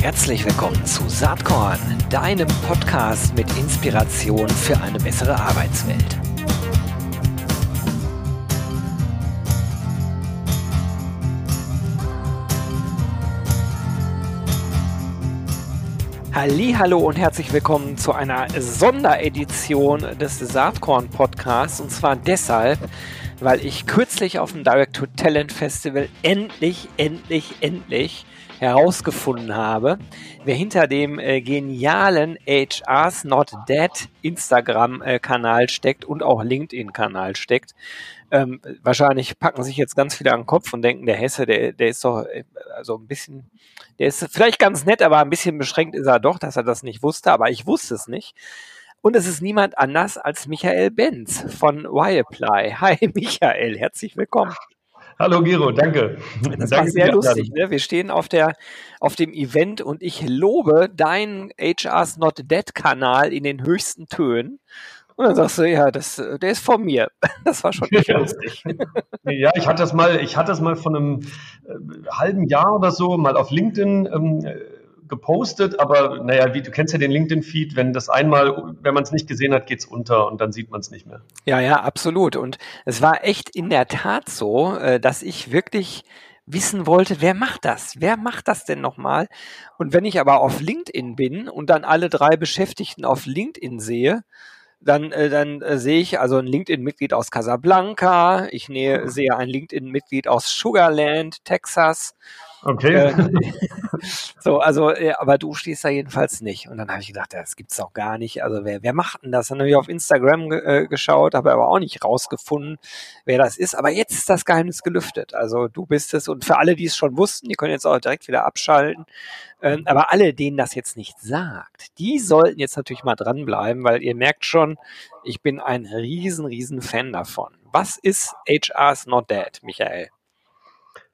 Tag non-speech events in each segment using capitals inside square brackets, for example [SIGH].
Herzlich willkommen zu Saatkorn, deinem Podcast mit Inspiration für eine bessere Arbeitswelt. Hallo und herzlich willkommen zu einer Sonderedition des Saatkorn Podcasts und zwar deshalb, weil ich kürzlich auf dem Direct to Talent Festival endlich, endlich, endlich herausgefunden habe, wer hinter dem äh, genialen HR's Not Dead Instagram-Kanal steckt und auch LinkedIn-Kanal steckt. Ähm, wahrscheinlich packen sich jetzt ganz viele an den Kopf und denken, der Hesse, der, der ist doch äh, also ein bisschen, der ist vielleicht ganz nett, aber ein bisschen beschränkt ist er doch, dass er das nicht wusste, aber ich wusste es nicht. Und es ist niemand anders als Michael Benz von Y-Apply. Hi [LAUGHS] Michael, herzlich willkommen. Hallo Giro, danke. Das danke war sehr lustig. Ne? Wir stehen auf, der, auf dem Event und ich lobe deinen HR's Not Dead Kanal in den höchsten Tönen. Und dann sagst du, ja, das, der ist von mir. [LAUGHS] Das war schon echt lustig. Ja, ich hatte das mal, ich hatte das mal von einem äh, halben Jahr oder so mal auf LinkedIn ähm, gepostet, aber naja, wie du kennst ja den LinkedIn-Feed, wenn das einmal, wenn man es nicht gesehen hat, geht es unter und dann sieht man es nicht mehr. Ja, ja, absolut. Und es war echt in der Tat so, äh, dass ich wirklich wissen wollte, wer macht das? Wer macht das denn nochmal? Und wenn ich aber auf LinkedIn bin und dann alle drei Beschäftigten auf LinkedIn sehe, dann, äh, dann äh, sehe ich also ein LinkedIn-Mitglied aus Casablanca, ich nähe, sehe ein LinkedIn-Mitglied aus Sugarland, Texas Okay. Äh, [LAUGHS] so, also, äh, aber du stehst da jedenfalls nicht. Und dann habe ich gedacht, das gibt's doch gar nicht. Also wer, wer macht denn das? Dann habe ich auf Instagram äh, geschaut, habe aber auch nicht rausgefunden, wer das ist. Aber jetzt ist das Geheimnis gelüftet. Also du bist es. Und für alle, die es schon wussten, die können jetzt auch direkt wieder abschalten. Ähm, aber alle, denen das jetzt nicht sagt, die sollten jetzt natürlich mal dranbleiben, weil ihr merkt schon, ich bin ein riesen, riesen Fan davon. Was ist HR's Not Dead, Michael?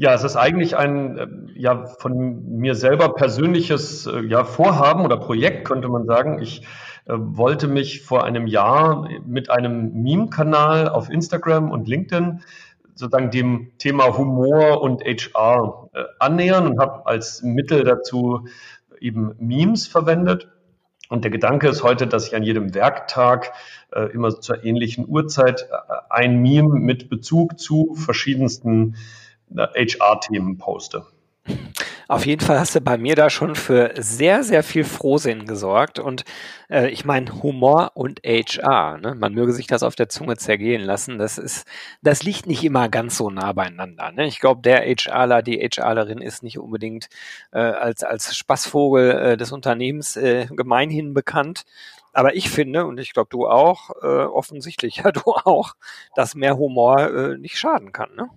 Ja, es ist eigentlich ein äh, ja von mir selber persönliches äh, ja, Vorhaben oder Projekt, könnte man sagen. Ich äh, wollte mich vor einem Jahr mit einem Meme-Kanal auf Instagram und LinkedIn sozusagen dem Thema Humor und HR äh, annähern und habe als Mittel dazu eben Memes verwendet. Und der Gedanke ist heute, dass ich an jedem Werktag äh, immer zur ähnlichen Uhrzeit äh, ein Meme mit Bezug zu verschiedensten HR-Themen poste. Auf jeden Fall hast du bei mir da schon für sehr, sehr viel Frohsinn gesorgt. Und äh, ich meine, Humor und HR, ne? man möge sich das auf der Zunge zergehen lassen, das ist, das liegt nicht immer ganz so nah beieinander. Ne? Ich glaube, der HRler, die HRlerin ist nicht unbedingt äh, als, als Spaßvogel äh, des Unternehmens äh, gemeinhin bekannt. Aber ich finde, und ich glaube du auch, äh, offensichtlich [LAUGHS] ja du auch, dass mehr Humor äh, nicht schaden kann. Ne?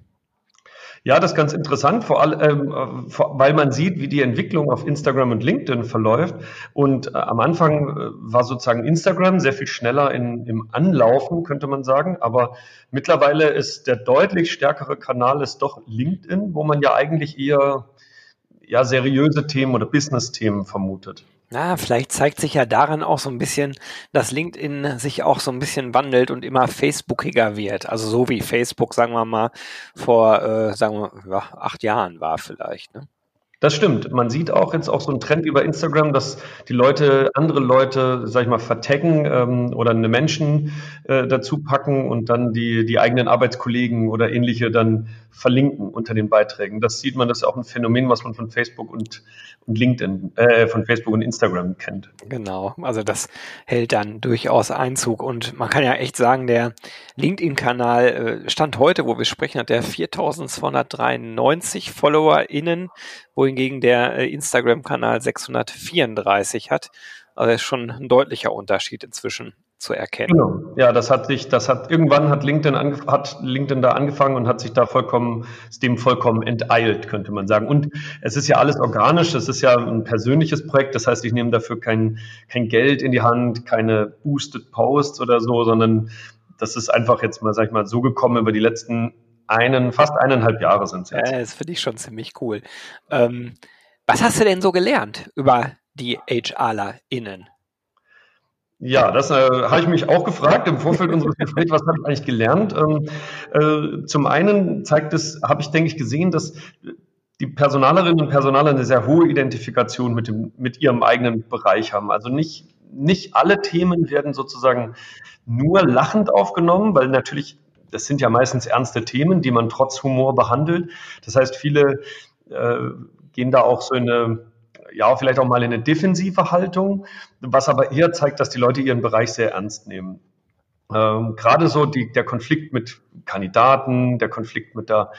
Ja, das ist ganz interessant, vor allem, ähm, weil man sieht, wie die Entwicklung auf Instagram und LinkedIn verläuft. Und äh, am Anfang äh, war sozusagen Instagram sehr viel schneller in, im Anlaufen, könnte man sagen. Aber mittlerweile ist der deutlich stärkere Kanal ist doch LinkedIn, wo man ja eigentlich eher ja, seriöse Themen oder Business-Themen vermutet. Na, vielleicht zeigt sich ja daran auch so ein bisschen, dass LinkedIn sich auch so ein bisschen wandelt und immer Facebookiger wird. Also so wie Facebook, sagen wir mal, vor, äh, sagen wir, ja, acht Jahren war vielleicht. Ne? Das stimmt. Man sieht auch jetzt auch so einen Trend über Instagram, dass die Leute andere Leute, sag ich mal, vertaggen ähm, oder eine Menschen äh, dazu packen und dann die, die eigenen Arbeitskollegen oder ähnliche dann verlinken unter den Beiträgen. Das sieht man, das ist auch ein Phänomen, was man von Facebook und, und LinkedIn, äh, von Facebook und Instagram kennt. Genau, also das hält dann durchaus Einzug und man kann ja echt sagen, der LinkedIn-Kanal äh, Stand heute, wo wir sprechen, hat der 4293 FollowerInnen, wohingegen der äh, Instagram-Kanal 634 hat. Also ist schon ein deutlicher Unterschied inzwischen zu erkennen. Genau. Ja, das hat sich, das hat irgendwann hat LinkedIn hat LinkedIn da angefangen und hat sich da vollkommen, dem vollkommen enteilt, könnte man sagen. Und es ist ja alles organisch, es ist ja ein persönliches Projekt, das heißt, ich nehme dafür kein, kein Geld in die Hand, keine Boosted Posts oder so, sondern das ist einfach jetzt mal, sag ich mal, so gekommen über die letzten einen, fast eineinhalb Jahre sind es jetzt. Ja, das finde ich schon ziemlich cool. Ähm, was hast du denn so gelernt über die HRlerInnen? Ja, das äh, habe ich mich auch gefragt im Vorfeld unseres Gesprächs, was habe ich eigentlich gelernt? Ähm, äh, zum einen zeigt es, habe ich, denke ich, gesehen, dass die Personalerinnen und Personaler eine sehr hohe Identifikation mit, dem, mit ihrem eigenen Bereich haben. Also nicht, nicht alle Themen werden sozusagen nur lachend aufgenommen, weil natürlich, das sind ja meistens ernste Themen, die man trotz Humor behandelt. Das heißt, viele äh, gehen da auch so in eine, ja, vielleicht auch mal in eine defensive Haltung, was aber eher zeigt, dass die Leute ihren Bereich sehr ernst nehmen. Ähm, gerade so die, der Konflikt mit Kandidaten, der Konflikt mit der,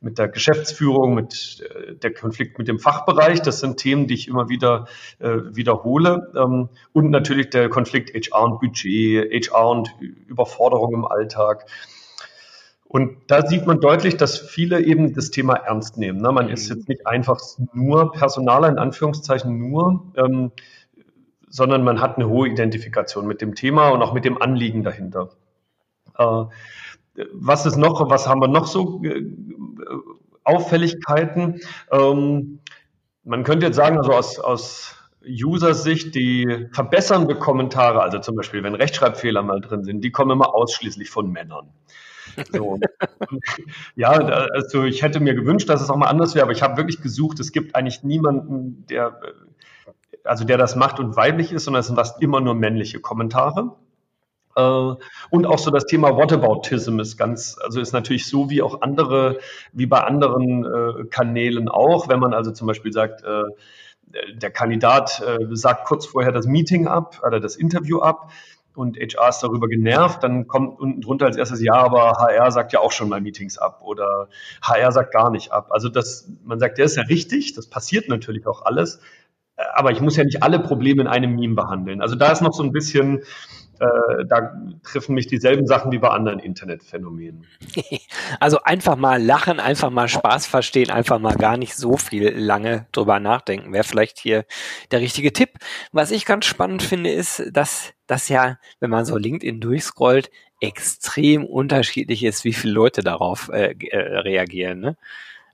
mit der Geschäftsführung, mit äh, der Konflikt mit dem Fachbereich, das sind Themen, die ich immer wieder äh, wiederhole. Ähm, und natürlich der Konflikt HR und Budget, HR und Überforderung im Alltag. Und da sieht man deutlich, dass viele eben das Thema ernst nehmen. Ne? Man ist mhm. jetzt nicht einfach nur Personaler, in Anführungszeichen nur, ähm, sondern man hat eine hohe Identifikation mit dem Thema und auch mit dem Anliegen dahinter. Äh, was ist noch, was haben wir noch so äh, Auffälligkeiten? Ähm, man könnte jetzt sagen, also aus, aus User-Sicht, die verbessernde Kommentare, also zum Beispiel, wenn Rechtschreibfehler mal drin sind, die kommen immer ausschließlich von Männern. So. [LAUGHS] ja, also ich hätte mir gewünscht, dass es auch mal anders wäre, aber ich habe wirklich gesucht, es gibt eigentlich niemanden, der also der das macht und weiblich ist, sondern es sind fast immer nur männliche Kommentare. Äh, und auch so das Thema Whataboutism ist ganz, also ist natürlich so wie auch andere, wie bei anderen äh, Kanälen auch, wenn man also zum Beispiel sagt, äh, der Kandidat äh, sagt kurz vorher das Meeting ab oder das Interview ab und HR ist darüber genervt, dann kommt unten drunter als erstes ja, aber HR sagt ja auch schon mal Meetings ab oder HR sagt gar nicht ab. Also das, man sagt, der ist ja richtig, das passiert natürlich auch alles, aber ich muss ja nicht alle Probleme in einem Meme behandeln. Also da ist noch so ein bisschen, äh, da treffen mich dieselben Sachen wie bei anderen Internetphänomenen. [LAUGHS] Also einfach mal lachen, einfach mal Spaß verstehen, einfach mal gar nicht so viel lange drüber nachdenken, wäre vielleicht hier der richtige Tipp. Was ich ganz spannend finde, ist, dass das ja, wenn man so LinkedIn durchscrollt, extrem unterschiedlich ist, wie viele Leute darauf äh, äh reagieren. Ne?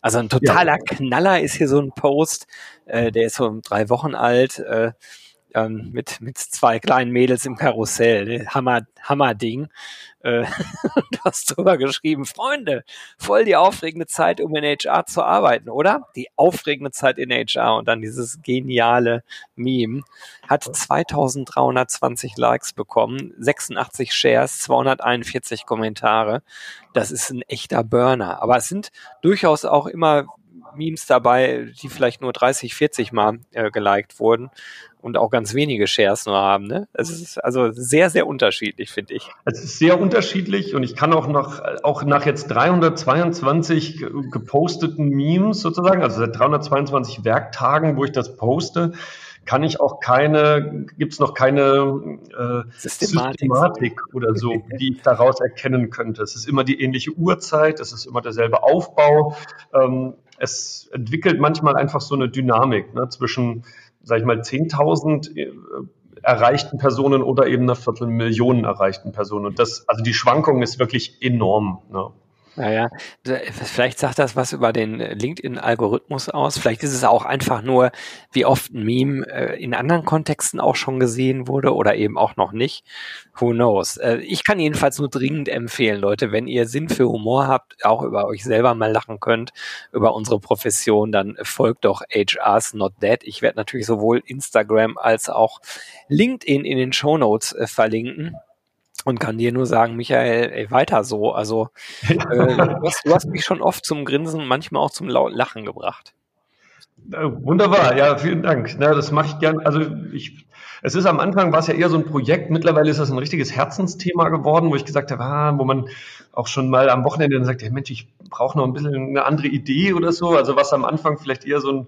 Also ein totaler ja. Knaller ist hier so ein Post, äh, der ist so drei Wochen alt, äh, ähm, mit, mit zwei kleinen Mädels im Karussell. Hammer, Hammer Ding. Äh, [LAUGHS] du hast drüber geschrieben, Freunde, voll die aufregende Zeit, um in HR zu arbeiten, oder? Die aufregende Zeit in HR und dann dieses geniale Meme hat 2320 Likes bekommen, 86 Shares, 241 Kommentare. Das ist ein echter Burner. Aber es sind durchaus auch immer Memes dabei, die vielleicht nur 30, 40 Mal äh, geliked wurden und auch ganz wenige Shares nur haben. Ne? Es ist also sehr, sehr unterschiedlich, finde ich. Es ist sehr unterschiedlich und ich kann auch noch, auch nach jetzt 322 geposteten Memes sozusagen, also seit 322 Werktagen, wo ich das poste, kann ich auch keine, gibt es noch keine äh, Systematik. Systematik. oder so, [LAUGHS] die ich daraus erkennen könnte. Es ist immer die ähnliche Uhrzeit, es ist immer derselbe Aufbau. Ähm, es entwickelt manchmal einfach so eine Dynamik ne, zwischen sage ich mal, 10.000 äh, erreichten Personen oder eben eine Viertelmillion erreichten Personen. Und das, also die Schwankung ist wirklich enorm. Ne? Naja, vielleicht sagt das was über den LinkedIn-Algorithmus aus. Vielleicht ist es auch einfach nur, wie oft ein Meme äh, in anderen Kontexten auch schon gesehen wurde oder eben auch noch nicht. Who knows? Äh, ich kann jedenfalls nur dringend empfehlen, Leute, wenn ihr Sinn für Humor habt, auch über euch selber mal lachen könnt, über unsere Profession, dann folgt doch HR's Not Dead. Ich werde natürlich sowohl Instagram als auch LinkedIn in den Show Notes äh, verlinken und kann dir nur sagen, Michael, ey, weiter so. Also [LAUGHS] äh, du, hast, du, hast, mich schon oft zum Grinsen, manchmal auch zum Lachen gebracht. Wunderbar, ja, vielen Dank. Na, das mache ich gern. Also ich, es ist am Anfang war es ja eher so ein Projekt. Mittlerweile ist das ein richtiges Herzensthema geworden, wo ich gesagt habe, ah, wo man auch schon mal am Wochenende dann sagt, hey Mensch, ich brauche noch ein bisschen eine andere Idee oder so. Also was am Anfang vielleicht eher so ein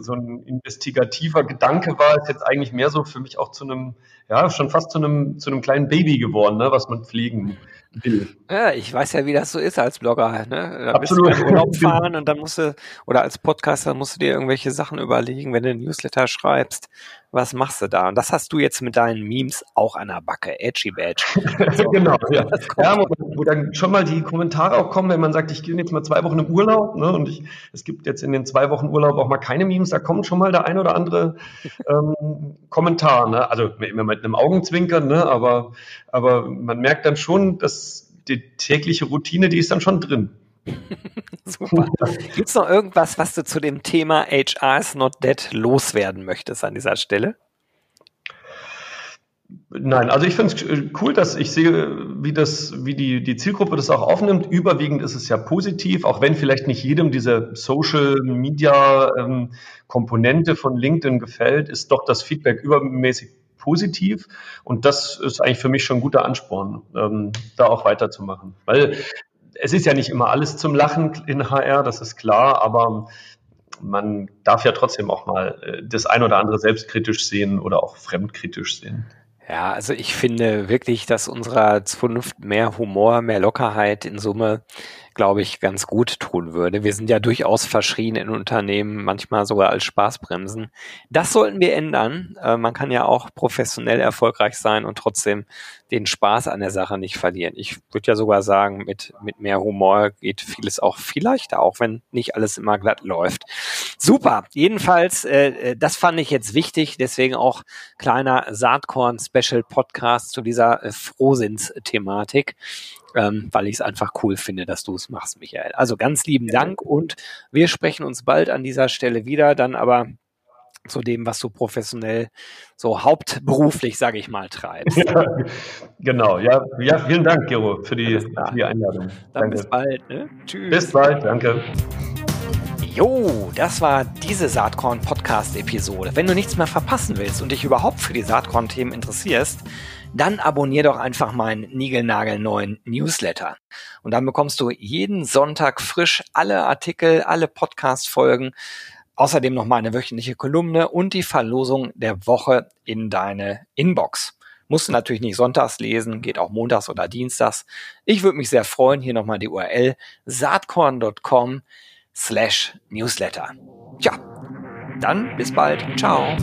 so ein investigativer Gedanke war, ist jetzt eigentlich mehr so für mich auch zu einem, ja, schon fast zu einem, zu einem kleinen Baby geworden, ne, was man pflegen will. Ja, ich weiß ja, wie das so ist als Blogger. Ne? Da Absolut. Bist du Urlaub [LAUGHS] fahren und dann musst du, oder als Podcaster musst du dir irgendwelche Sachen überlegen, wenn du ein Newsletter schreibst, was machst du da? Und das hast du jetzt mit deinen Memes auch an der Backe, Edgy Badge. [LAUGHS] So. genau, ja. ja wo, dann schon mal die Kommentare auch kommen, wenn man sagt, ich gehe jetzt mal zwei Wochen im Urlaub ne, und ich, es gibt jetzt in den zwei Wochen Urlaub auch mal keine Memes, da kommt schon mal der ein oder andere [LAUGHS] ähm, Kommentar. Ne? Also immer mit einem Augenzwinkern, ne? aber, aber man merkt dann schon, dass die tägliche Routine, die ist dann schon drin. [LAUGHS] Super. Gibt es noch irgendwas, was du zu dem Thema HR is not dead loswerden möchtest an dieser Stelle? Nein, also ich finde es äh, cool, dass ich sehe, wie das, wie die, die Zielgruppe das auch aufnimmt. Überwiegend ist es ja positiv, auch wenn vielleicht nicht jedem diese Social Media ähm, Komponente von LinkedIn gefällt, ist doch das Feedback übermäßig positiv. Und das ist eigentlich für mich schon ein guter Ansporn, ähm, da auch weiterzumachen. Weil es ist ja nicht immer alles zum Lachen in HR, das ist klar, aber man darf ja trotzdem auch mal äh, das ein oder andere selbstkritisch sehen oder auch fremdkritisch sehen. Ja, also ich finde wirklich, dass unserer Zunft mehr Humor, mehr Lockerheit in Summe glaube ich, ganz gut tun würde. Wir sind ja durchaus verschrien in Unternehmen, manchmal sogar als Spaßbremsen. Das sollten wir ändern. Äh, man kann ja auch professionell erfolgreich sein und trotzdem den Spaß an der Sache nicht verlieren. Ich würde ja sogar sagen, mit, mit mehr Humor geht vieles auch viel leichter, auch wenn nicht alles immer glatt läuft. Super. Jedenfalls, äh, äh das fand ich jetzt wichtig. Deswegen auch kleiner Saatkorn-Special-Podcast zu dieser äh, Frohsinns-Thematik ähm, weil ich es einfach cool finde, dass du es machst, Michael. Also ganz lieben Dank und wir sprechen uns bald an dieser Stelle wieder, dann aber zu dem, was du professionell so hauptberuflich, sage ich mal, treibst. Ja, [LAUGHS] genau, ja, ja, vielen Dank, Gero, für die, für die Einladung. Dann danke. bis bald. Ne? Tschüss. Bis bald, danke. Jo, das war diese Saatkorn-Podcast-Episode. Wenn du nichts mehr verpassen willst und dich überhaupt für die Saatkorn-Themen interessierst, dann abonnier doch einfach meinen niegelnagelneuen Newsletter. Und dann bekommst du jeden Sonntag frisch alle Artikel, alle Podcast-Folgen, außerdem noch meine wöchentliche Kolumne und die Verlosung der Woche in deine Inbox. Musst du natürlich nicht sonntags lesen, geht auch montags oder dienstags. Ich würde mich sehr freuen. Hier nochmal die URL saatkorn.com slash newsletter. Tja, dann bis bald. Ciao.